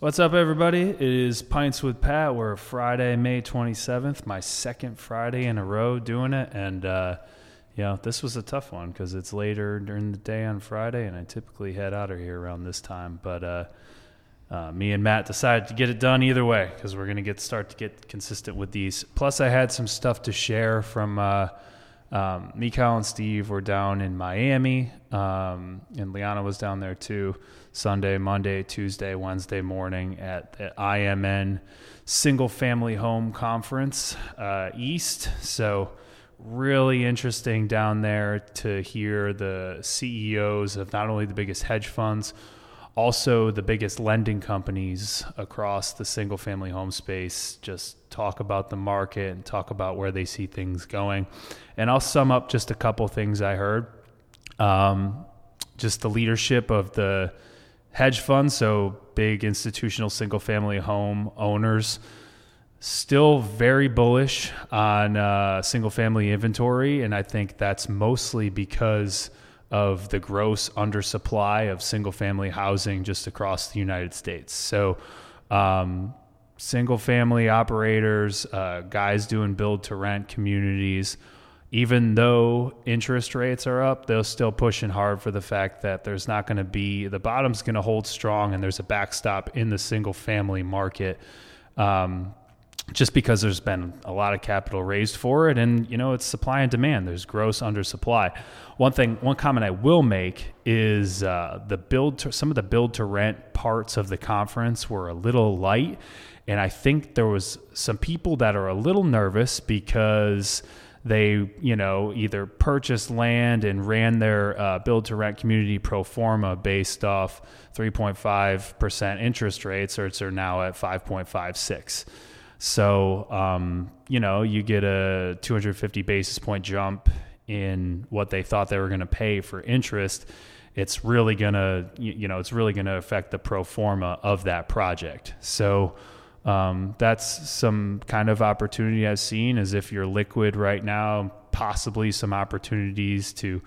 What's up, everybody? It is Pints with Pat. We're Friday, May 27th, my second Friday in a row doing it. And, uh, know, this was a tough one because it's later during the day on Friday, and I typically head out of here around this time. But uh, uh, me and Matt decided to get it done either way because we're going to get start to get consistent with these. Plus, I had some stuff to share from uh, um, Mikal and Steve were down in Miami, um, and Liana was down there too. Sunday, Monday, Tuesday, Wednesday morning at the IMN Single Family Home Conference uh, East. So, really interesting down there to hear the CEOs of not only the biggest hedge funds, also the biggest lending companies across the single family home space just talk about the market and talk about where they see things going. And I'll sum up just a couple things I heard. Um, just the leadership of the hedge funds, so big institutional single family home owners, still very bullish on uh, single family inventory. And I think that's mostly because of the gross undersupply of single family housing just across the United States. So, um, single family operators, uh, guys doing build to rent communities, even though interest rates are up, they're still pushing hard for the fact that there's not going to be the bottom's going to hold strong and there's a backstop in the single family market. Um, just because there's been a lot of capital raised for it and you know it's supply and demand. There's gross undersupply. One thing one comment i will make is uh, the build to, some of the build to rent parts of the conference were a little light. And i think there was some people that are a little nervous because they you know either purchased land and ran their uh, build to rent community pro forma based off 3.5% interest rates or it's are now at 5.56 so um, you know you get a 250 basis point jump in what they thought they were going to pay for interest it's really going to you know it's really going to affect the pro forma of that project so um, that's some kind of opportunity I've seen as if you're liquid right now, possibly some opportunities to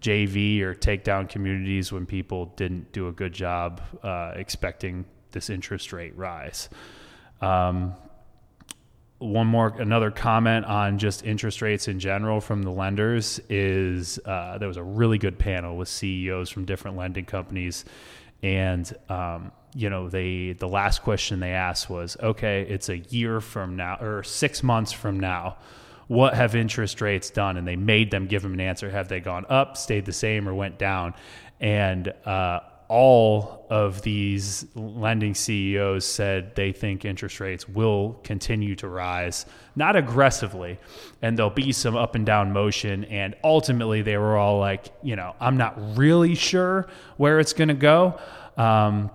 JV or take down communities when people didn't do a good job uh, expecting this interest rate rise. Um, one more, another comment on just interest rates in general from the lenders is uh, there was a really good panel with CEOs from different lending companies, and um, you know, they the last question they asked was, okay, it's a year from now or six months from now. What have interest rates done? And they made them give them an answer. Have they gone up, stayed the same, or went down? And uh, all of these lending CEOs said they think interest rates will continue to rise, not aggressively, and there'll be some up and down motion. And ultimately, they were all like, you know, I'm not really sure where it's going to go. Um,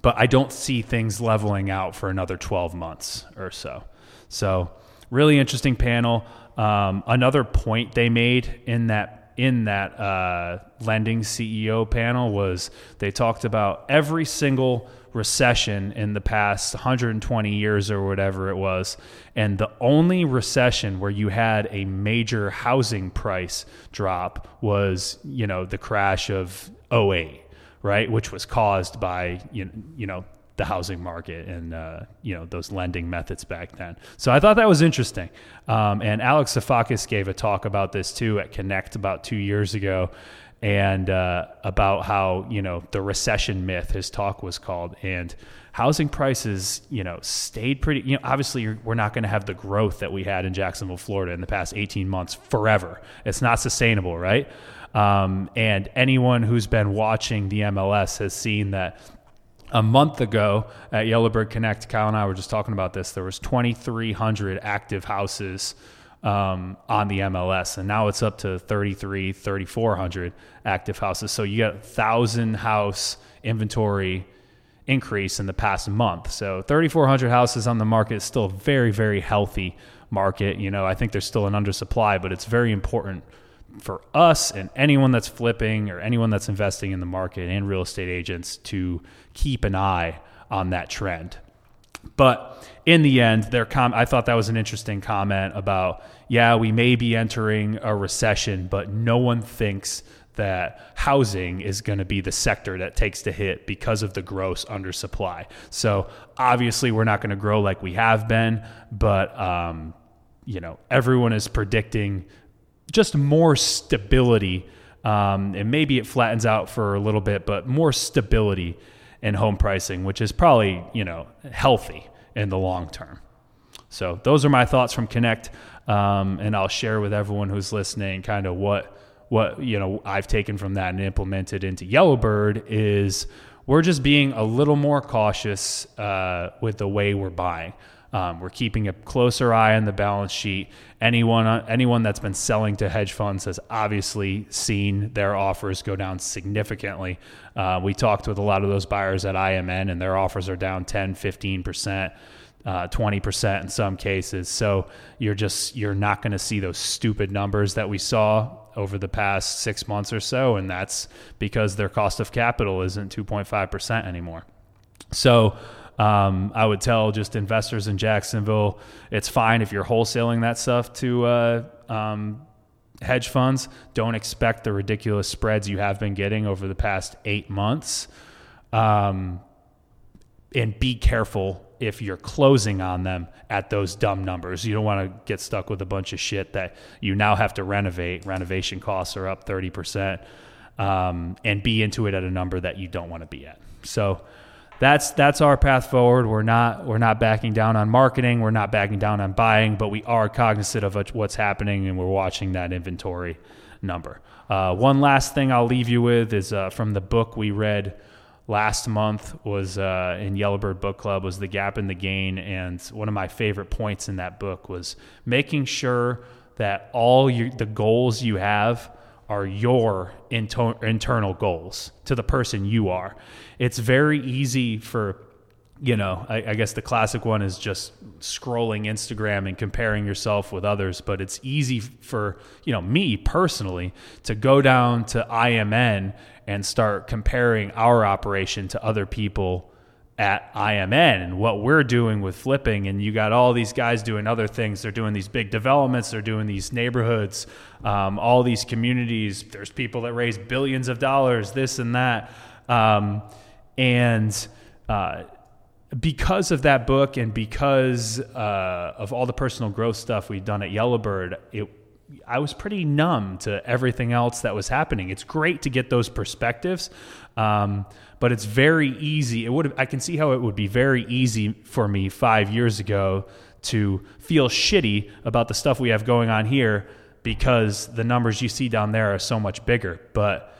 but I don't see things leveling out for another 12 months or so. So, really interesting panel. Um, another point they made in that in that uh, lending CEO panel was they talked about every single recession in the past 120 years or whatever it was. And the only recession where you had a major housing price drop was, you know, the crash of 08 right? Which was caused by you know, you know the housing market and uh, you know those lending methods back then. So I thought that was interesting. Um, and Alex Safakis gave a talk about this too at Connect about two years ago, and uh, about how you know the recession myth. His talk was called and. Housing prices, you know, stayed pretty. You know, obviously, we're not going to have the growth that we had in Jacksonville, Florida, in the past 18 months forever. It's not sustainable, right? Um, and anyone who's been watching the MLS has seen that a month ago at Yellowbird Connect, Kyle and I were just talking about this. There was 2,300 active houses um, on the MLS, and now it's up to 33, 3,400 active houses. So you got a thousand house inventory increase in the past month. So 3,400 houses on the market is still a very, very healthy market. You know, I think there's still an undersupply, but it's very important for us and anyone that's flipping or anyone that's investing in the market and real estate agents to keep an eye on that trend. But in the end, their com- I thought that was an interesting comment about, yeah, we may be entering a recession, but no one thinks that housing is going to be the sector that takes the hit because of the gross undersupply. So obviously, we're not going to grow like we have been, but um, you know, everyone is predicting just more stability. Um, and maybe it flattens out for a little bit, but more stability in home pricing, which is probably you know healthy in the long term. So those are my thoughts from Connect, um, and I'll share with everyone who's listening kind of what what you know I've taken from that and implemented into Yellowbird is we're just being a little more cautious uh, with the way we're buying. Um, we're keeping a closer eye on the balance sheet. Anyone anyone that's been selling to hedge funds has obviously seen their offers go down significantly. Uh, we talked with a lot of those buyers at IMN, and their offers are down 10, 15 percent. Uh, 20% in some cases. So you're just, you're not going to see those stupid numbers that we saw over the past six months or so. And that's because their cost of capital isn't 2.5% anymore. So um, I would tell just investors in Jacksonville, it's fine if you're wholesaling that stuff to uh, um, hedge funds. Don't expect the ridiculous spreads you have been getting over the past eight months. Um, and be careful if you're closing on them at those dumb numbers. You don't want to get stuck with a bunch of shit that you now have to renovate. Renovation costs are up 30%, um, and be into it at a number that you don't want to be at. So, that's that's our path forward. We're not we're not backing down on marketing. We're not backing down on buying, but we are cognizant of what's happening, and we're watching that inventory number. Uh, one last thing I'll leave you with is uh, from the book we read last month was uh, in Yellowbird Book Club was the gap and the gain, and one of my favorite points in that book was making sure that all your, the goals you have are your into- internal goals to the person you are. It's very easy for, you know, I, I, guess the classic one is just scrolling Instagram and comparing yourself with others, but it's easy for, you know, me personally to go down to IMN and start comparing our operation to other people at IMN and what we're doing with flipping. And you got all these guys doing other things. They're doing these big developments, they're doing these neighborhoods, um, all these communities. There's people that raise billions of dollars, this and that. Um, and uh, because of that book and because uh, of all the personal growth stuff we've done at Yellowbird, it I was pretty numb to everything else that was happening. It's great to get those perspectives, um, but it's very easy. It would I can see how it would be very easy for me five years ago to feel shitty about the stuff we have going on here because the numbers you see down there are so much bigger. But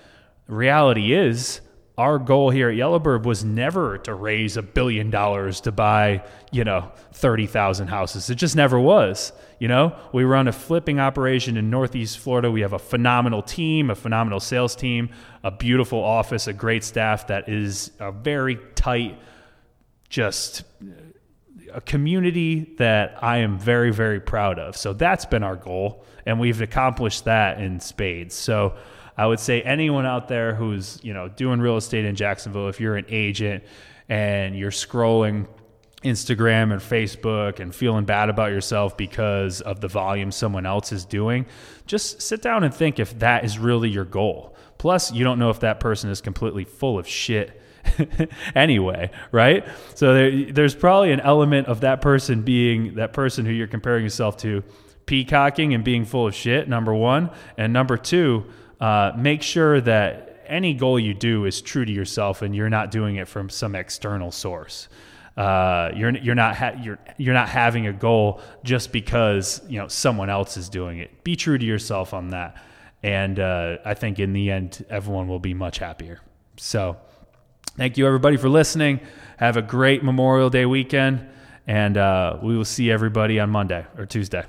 reality is our goal here at Yellowbird was never to raise a billion dollars to buy, you know, 30,000 houses. It just never was. You know, we run a flipping operation in Northeast Florida. We have a phenomenal team, a phenomenal sales team, a beautiful office, a great staff that is a very tight, just a community that I am very, very proud of. So that's been our goal, and we've accomplished that in spades. So, I would say anyone out there who's you know doing real estate in Jacksonville, if you're an agent and you're scrolling Instagram and Facebook and feeling bad about yourself because of the volume someone else is doing, just sit down and think if that is really your goal. Plus, you don't know if that person is completely full of shit anyway, right? So there, there's probably an element of that person being that person who you're comparing yourself to peacocking and being full of shit, number one. And number two, uh, make sure that any goal you do is true to yourself and you're not doing it from some external source. Uh, you're you're not ha- you're you're not having a goal just because you know someone else is doing it. Be true to yourself on that, and uh, I think in the end everyone will be much happier. So, thank you everybody for listening. Have a great Memorial Day weekend, and uh, we will see everybody on Monday or Tuesday.